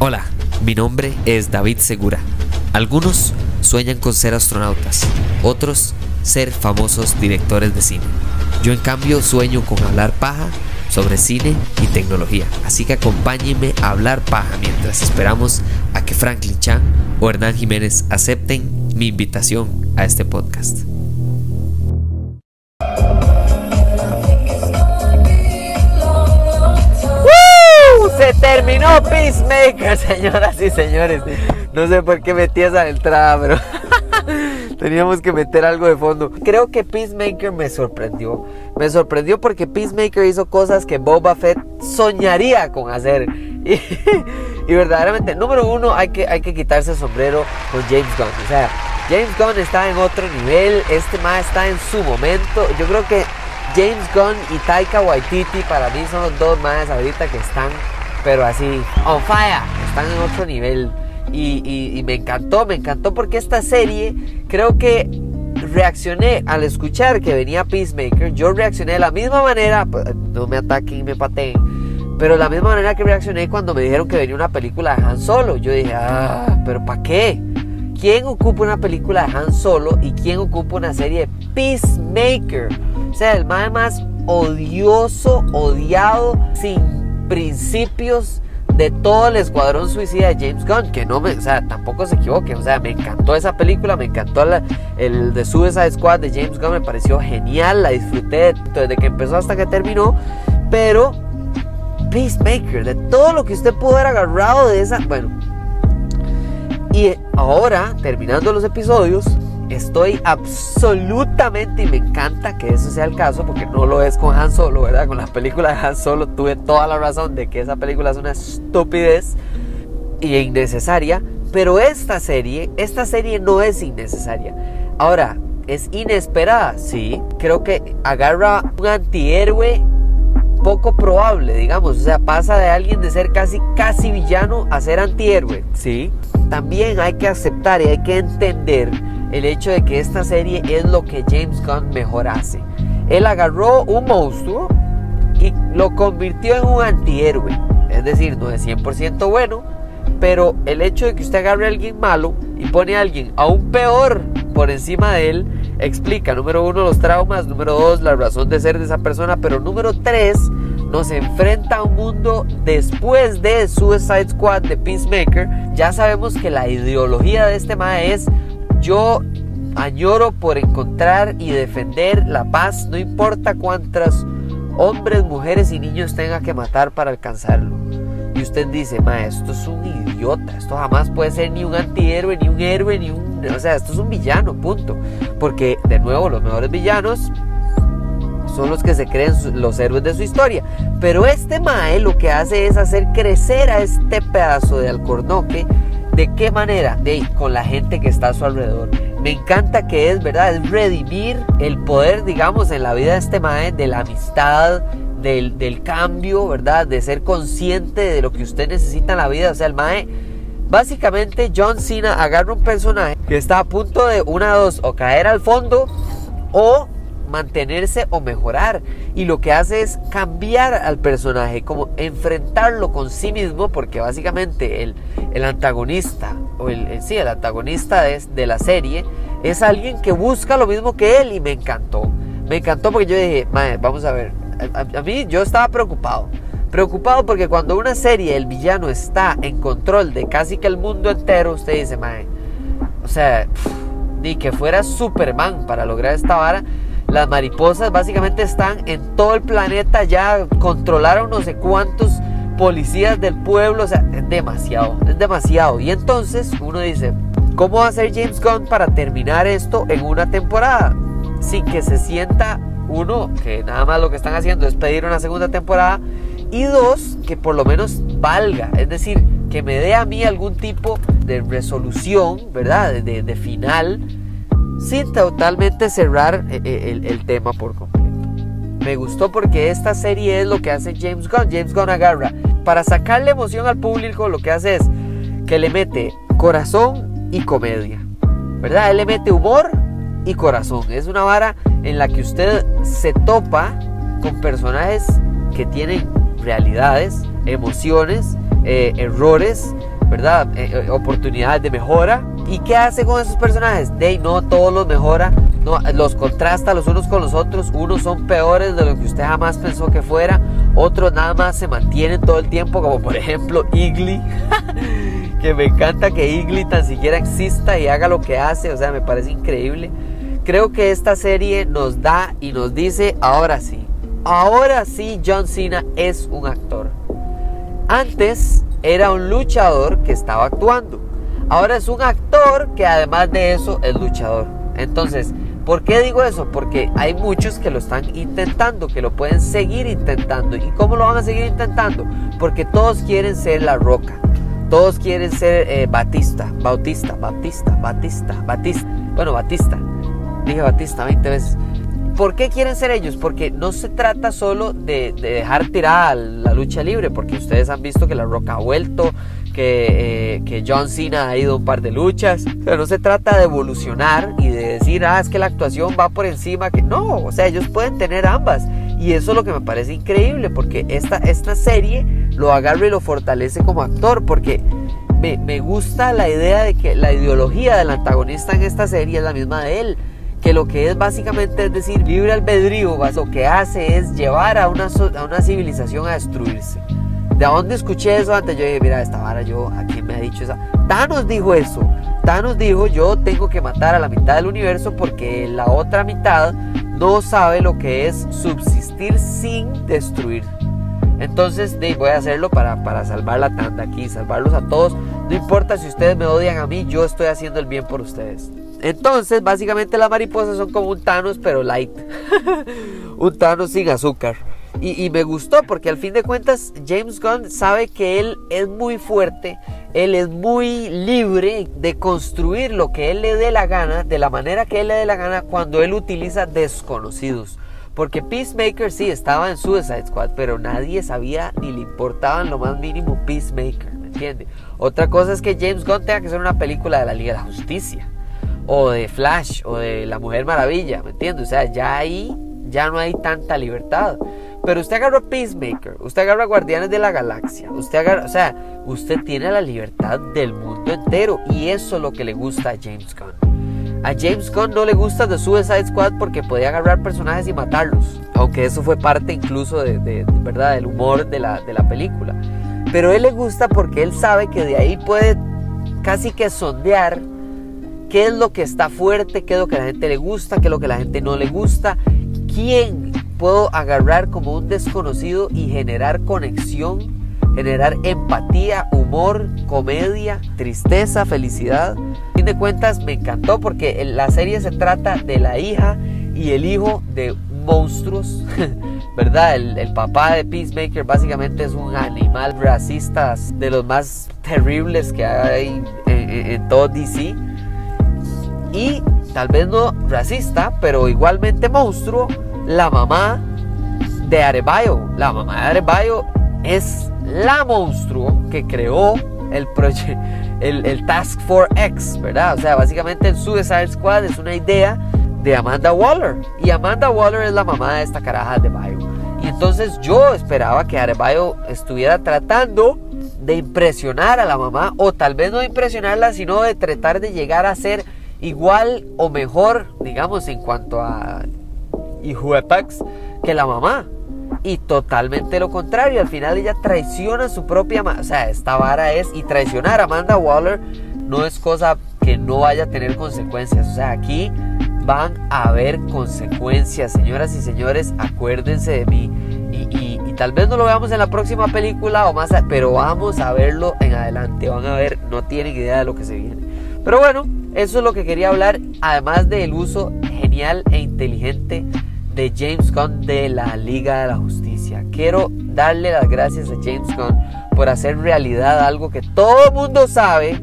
Hola, mi nombre es David Segura. Algunos sueñan con ser astronautas, otros ser famosos directores de cine. Yo en cambio sueño con hablar paja sobre cine y tecnología. Así que acompáñenme a hablar paja mientras esperamos a que Franklin Chan o Hernán Jiménez acepten mi invitación a este podcast. Peacemaker, señoras y señores. No sé por qué metí esa entrada, pero teníamos que meter algo de fondo. Creo que Peacemaker me sorprendió. Me sorprendió porque Peacemaker hizo cosas que Boba Fett soñaría con hacer. Y, verdaderamente, número uno, hay que, hay que quitarse el sombrero con James Gunn. O sea, James Gunn está en otro nivel. Este más está en su momento. Yo creo que James Gunn y Taika Waititi para mí son los dos más ahorita que están, pero así, on fire, están en otro nivel. Y, me encantó, me encantó porque esta serie creo que reaccioné al escuchar que venía Peacemaker. Yo reaccioné de la misma manera, pues, no me ataquen me pateen. Pero de la misma manera que reaccioné cuando me dijeron que venía una película de Han Solo. Yo dije, ah, pero ¿para qué? ¿Quién ocupa una película de Han Solo y quién ocupa una serie de Peacemaker? O sea, el más más odioso, odiado, sin principios de todo el escuadrón suicida de James Gunn, que no me, o sea, tampoco se equivoquen, o sea, me encantó esa película, me encantó el de Suicide Squad de James Gunn, me pareció genial, la disfruté desde que empezó hasta que terminó, pero Peacemaker, de todo lo que usted pudo haber agarrado de esa, bueno, y ahora, terminando los episodios, estoy absolutamente, y me encanta que eso sea el caso, porque no lo es con Han Solo, ¿verdad? Con la película de Han Solo tuve toda la razón de que esa película es una estupidez y innecesaria, pero esta serie, esta serie no es innecesaria. Ahora, ¿es inesperada? Sí, creo que agarra un antihéroe poco probable, digamos, o sea, pasa de alguien de ser casi casi villano a ser antihéroe, sí. También hay que aceptar y hay que entender el hecho de que esta serie es lo que James Gunn mejor hace. Él agarró un monstruo y lo convirtió en un antihéroe. Es decir, no es 100% bueno, pero el hecho de que usted agarre a alguien malo y pone a alguien aún peor por encima de él, explica, número uno, los traumas, número dos, la razón de ser de esa persona, pero número tres, nos enfrenta a un mundo después de Suicide Squad de Peacemaker. Ya sabemos que la ideología de este mae es yo añoro por encontrar y defender la paz, no importa cuántas hombres, mujeres y niños tenga que matar para alcanzarlo. Y usted dice, ma, esto es un idiota, esto jamás puede ser ni un antihéroe, ni un héroe, ni un... O sea, esto es un villano, punto. Porque, de nuevo, los mejores villanos son los que se creen los héroes de su historia. Pero este Mae lo que hace es hacer crecer a este pedazo de alcornoque ¿De qué manera? De con la gente que está a su alrededor. Me encanta que es, ¿verdad? Es redimir el poder, digamos, en la vida de este mae, de la amistad, del, del, cambio, ¿verdad? De ser consciente de lo que usted necesita en la vida. O sea, el mae, básicamente John Cena agarra un personaje que está a punto de una dos, o caer al fondo, o mantenerse o mejorar. Y lo que hace es cambiar al personaje, como enfrentarlo con sí mismo, porque básicamente el, el antagonista, o el, sí, el antagonista de, de la serie, es alguien que busca lo mismo que él y me encantó. Me encantó porque yo dije, vamos a ver, a, mí yo estaba preocupado. Preocupado porque cuando una serie, el villano está en control de casi que el mundo entero, usted dice, mae, o sea, ni que fuera Superman para lograr esta vara, las mariposas básicamente están en todo el planeta, ya controlaron no sé cuántos policías del pueblo, o sea, es demasiado, es demasiado. Y entonces uno dice, ¿cómo va a ser James Gunn para terminar esto en una temporada? Sin que se sienta uno, que nada más lo que están haciendo es pedir una segunda temporada, y dos, que por lo menos valga, es decir, que me dé a mí algún tipo de resolución, ¿verdad? De, de final sin totalmente cerrar eh, eh, el, tema por completo. Me gustó porque esta serie es lo que hace James Gunn. James Gunn agarra para sacarle emoción al público, lo que hace es que le mete corazón y comedia. ¿Verdad? Él le mete humor y corazón. Es una vara en la que usted se topa con personajes que tienen realidades, emociones, eh, errores, ¿verdad? Eh, oportunidades de mejora. ¿Y qué hace con esos personajes? De no todos los mejora, no, los contrasta los unos con los otros. Unos son peores de lo que usted jamás pensó que fuera. Otros nada más se mantienen todo el tiempo, como por ejemplo Igly. que me encanta que Igly tan siquiera exista y haga lo que hace. O sea, me parece increíble. Creo que esta serie nos da y nos dice, ahora sí, ahora sí John Cena es un actor. Antes era un luchador que estaba actuando. Ahora es un actor que además de eso es luchador. Entonces, ¿por qué digo eso? Porque hay muchos que lo están intentando, que lo pueden seguir intentando. ¿Y cómo lo van a seguir intentando? Porque todos quieren ser la roca. Todos quieren ser eh, Batista, Bautista, Bautista, Batista, Batista. Bueno, Batista. Dije Batista 20 veces. ¿Por qué quieren ser ellos? Porque no se trata solo de, dejar tirada la lucha libre, porque ustedes han visto que La Roca ha vuelto, que, eh, que, John Cena ha ido un par de luchas. Pero no se trata de evolucionar y de decir, ah, es que la actuación va por encima. Que no, o sea, ellos pueden tener ambas. Y eso es lo que me parece increíble, porque esta, esta serie lo agarra y lo fortalece como actor, porque me, me gusta la idea de que la ideología del antagonista en esta serie es la misma de él que lo que es básicamente es decir libre albedrío, lo que hace es llevar a una, a una civilización a destruirse. ¿De dónde escuché eso antes? Yo dije, mira, esta vara yo, ¿a quién me ha dicho eso? Thanos dijo eso. Thanos dijo, yo tengo que matar a la mitad del universo porque la otra mitad no sabe lo que es subsistir sin destruir. Entonces voy a hacerlo para, para salvar la tanda aquí, salvarlos a todos. No importa si ustedes me odian a mí, yo estoy haciendo el bien por ustedes. Entonces, básicamente las mariposas son como un Thanos, pero light. un Thanos sin azúcar. Y, me gustó porque al fin de cuentas James Gunn sabe que él es muy fuerte, él es muy libre de construir lo que él le dé la gana, de la manera que él le dé la gana cuando él utiliza desconocidos. Porque Peacemaker sí estaba en Suicide Squad, pero nadie sabía ni le importaba en lo más mínimo Peacemaker, ¿me entiende? Otra cosa es que James Gunn tenga que hacer una película de la Liga de la Justicia o de Flash o de la Mujer Maravilla, ¿me entiendes? O sea, ya ahí ya no hay tanta libertad. Pero usted agarra Peacemaker, usted agarra Guardianes de la Galaxia, usted agarra, o sea, usted tiene la libertad del mundo entero y eso es lo que le gusta a James Gunn. A James Gunn no le gusta The Suicide Squad porque podía agarrar personajes y matarlos, aunque eso fue parte incluso de, verdad del humor de la, de la película. Pero él le gusta porque él sabe que de ahí puede casi que sondear qué es lo que está fuerte, qué es lo que la gente le gusta, qué es lo que la gente no le gusta, quién puedo agarrar como un desconocido y generar conexión, generar empatía, humor, comedia, tristeza, felicidad. A fin de cuentas me encantó porque la serie se trata de la hija y el hijo de monstruos, ¿verdad? El, papá de Peacemaker básicamente es un animal racista de los más terribles que hay en, todo DC y tal vez no racista, pero igualmente monstruo, la mamá de Arebayo. La mamá de Arebayo es la monstruo que creó el, el, el Task Force X, ¿verdad? O sea, básicamente el Suicide Squad es una idea de Amanda Waller. Y Amanda Waller es la mamá de esta caraja de Bayo. Y entonces yo esperaba que Arebayo estuviera tratando de impresionar a la mamá, o tal vez no de impresionarla, sino de tratar de llegar a ser igual o mejor, digamos, en cuanto a Hijuepax que la mamá. Y totalmente lo contrario, al final ella traiciona a su propia O sea, esta vara es. Y traicionar a Amanda Waller no es cosa que no vaya a tener consecuencias. O sea, aquí van a haber consecuencias, señoras y señores. Acuérdense de mí. Y, y tal vez no lo veamos en la próxima película o más, pero vamos a verlo en adelante. Van a ver, no tienen idea de lo que se viene. Pero bueno, eso es lo que quería hablar, además del uso genial e inteligente de James Gunn de la Liga de la Justicia. Quiero darle las gracias a James Gunn por hacer realidad algo que todo el mundo sabe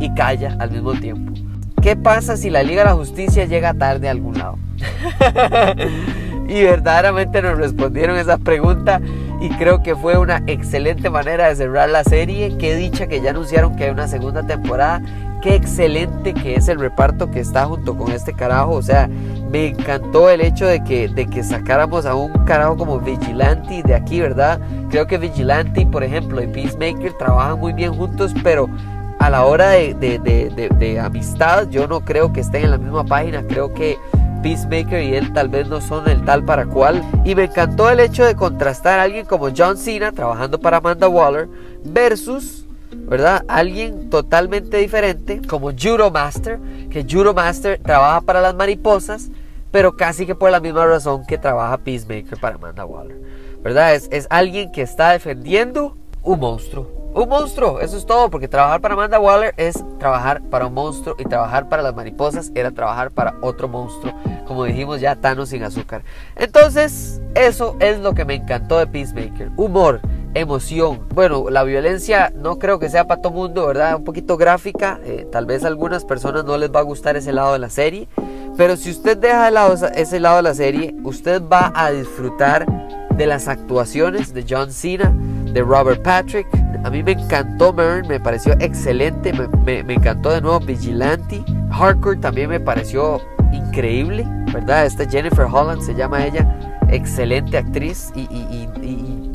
y calla al mismo tiempo. ¿Qué pasa si la Liga de la Justicia llega tarde a algún lado? y verdaderamente nos respondieron esa pregunta y creo que fue una excelente manera de cerrar la serie. Qué dicha que ya anunciaron que hay una segunda temporada. Qué excelente que es el reparto que está junto con este carajo. O sea, me encantó el hecho de que, de que sacáramos a un carajo como Vigilante de aquí, ¿verdad? Creo que Vigilante, por ejemplo, y Peacemaker trabajan muy bien juntos, pero a la hora de, de, amistad, yo no creo que estén en la misma página. Creo que Peacemaker y él tal vez no son el tal para cual. Y me encantó el hecho de contrastar a alguien como John Cena trabajando para Amanda Waller versus, ¿verdad? Alguien totalmente diferente como Judo Master, que Judo Master trabaja para las mariposas, pero casi que por la misma razón que trabaja Peacemaker para Amanda Waller, ¿verdad? Es, es alguien que está defendiendo un monstruo un monstruo, eso es todo, porque trabajar para Amanda Waller es trabajar para un monstruo y trabajar para las mariposas era trabajar para otro monstruo, como dijimos ya, Thanos sin azúcar. Entonces, eso es lo que me encantó de Peacemaker, humor, emoción. Bueno, la violencia no creo que sea para todo mundo, ¿verdad? Un poquito gráfica, eh, tal vez a algunas personas no les va a gustar ese lado de la serie, pero si usted deja de lado ese lado de la serie, usted va a disfrutar de las actuaciones de John Cena, de Robert Patrick, a mí me encantó Mern, me pareció excelente. Me, encantó de nuevo Vigilante. Hardcore también me pareció increíble, ¿verdad? Esta Jennifer Holland se llama ella. Excelente actriz y,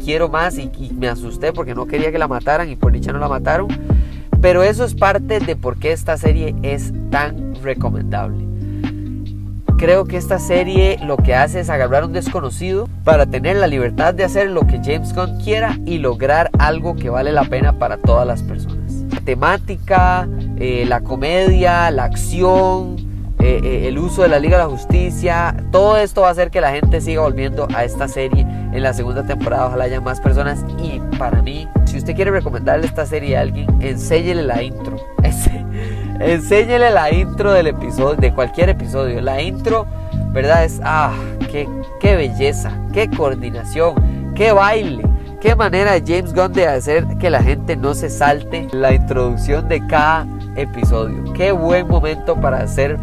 quiero más y, me asusté porque no quería que la mataran y por dicha no la mataron. Pero eso es parte de por qué esta serie es tan recomendable creo que esta serie lo que hace es agarrar a un desconocido para tener la libertad de hacer lo que James Gunn quiera y lograr algo que vale la pena para todas las personas. La temática, eh, la comedia, la acción, eh, eh, el uso de la Liga de la Justicia, todo esto va a hacer que la gente siga volviendo a esta serie en la segunda temporada. Ojalá haya más personas. Y para mí, si usted quiere recomendarle esta serie a alguien, enséñele la intro. Enséñele la intro del episodio, de cualquier episodio. La intro, ¿verdad? Es, ah, qué, qué belleza, qué coordinación, qué baile, qué manera James Gunn de hacer que la gente no se salte la introducción de cada episodio. Qué buen momento para hacer,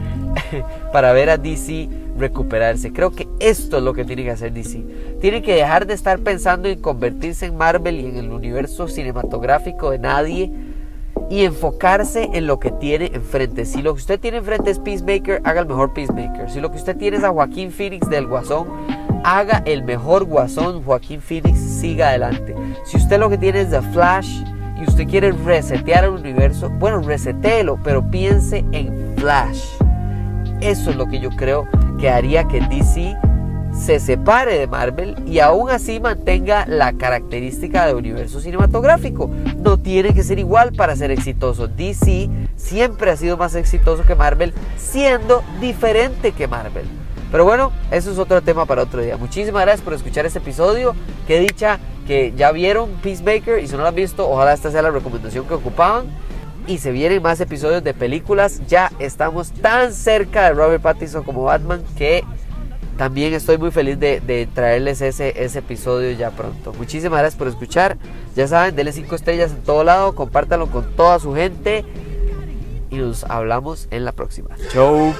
para ver a DC recuperarse. Creo que esto es lo que tiene que hacer DC. Tiene que dejar de estar pensando en convertirse en Marvel y en el universo cinematográfico de nadie y enfocarse en lo que tiene enfrente. Si lo que usted tiene enfrente es Peacemaker, haga el mejor Peacemaker. Si lo que usted tiene es a Joaquín Phoenix del Guasón, haga el mejor Guasón. Joaquín Phoenix siga adelante. Si usted lo que tiene es The Flash y usted quiere resetear el universo, bueno, resetéelo, pero piense en Flash. Eso es lo que yo creo que haría que DC se separe de Marvel y aún así mantenga la característica de universo cinematográfico. No tiene que ser igual para ser exitoso. DC siempre ha sido más exitoso que Marvel, siendo diferente que Marvel. Pero bueno, eso es otro tema para otro día. Muchísimas gracias por escuchar este episodio. Qué dicha que ya vieron Peacemaker y si no lo han visto, ojalá esta sea la recomendación que ocupaban. Y se vienen más episodios de películas. Ya estamos tan cerca de Robert Pattinson como Batman que también estoy muy feliz de, traerles ese, episodio ya pronto. Muchísimas gracias por escuchar. Ya saben, denle 5 estrellas en todo lado, compártanlo con toda su gente y nos hablamos en la próxima. Chau.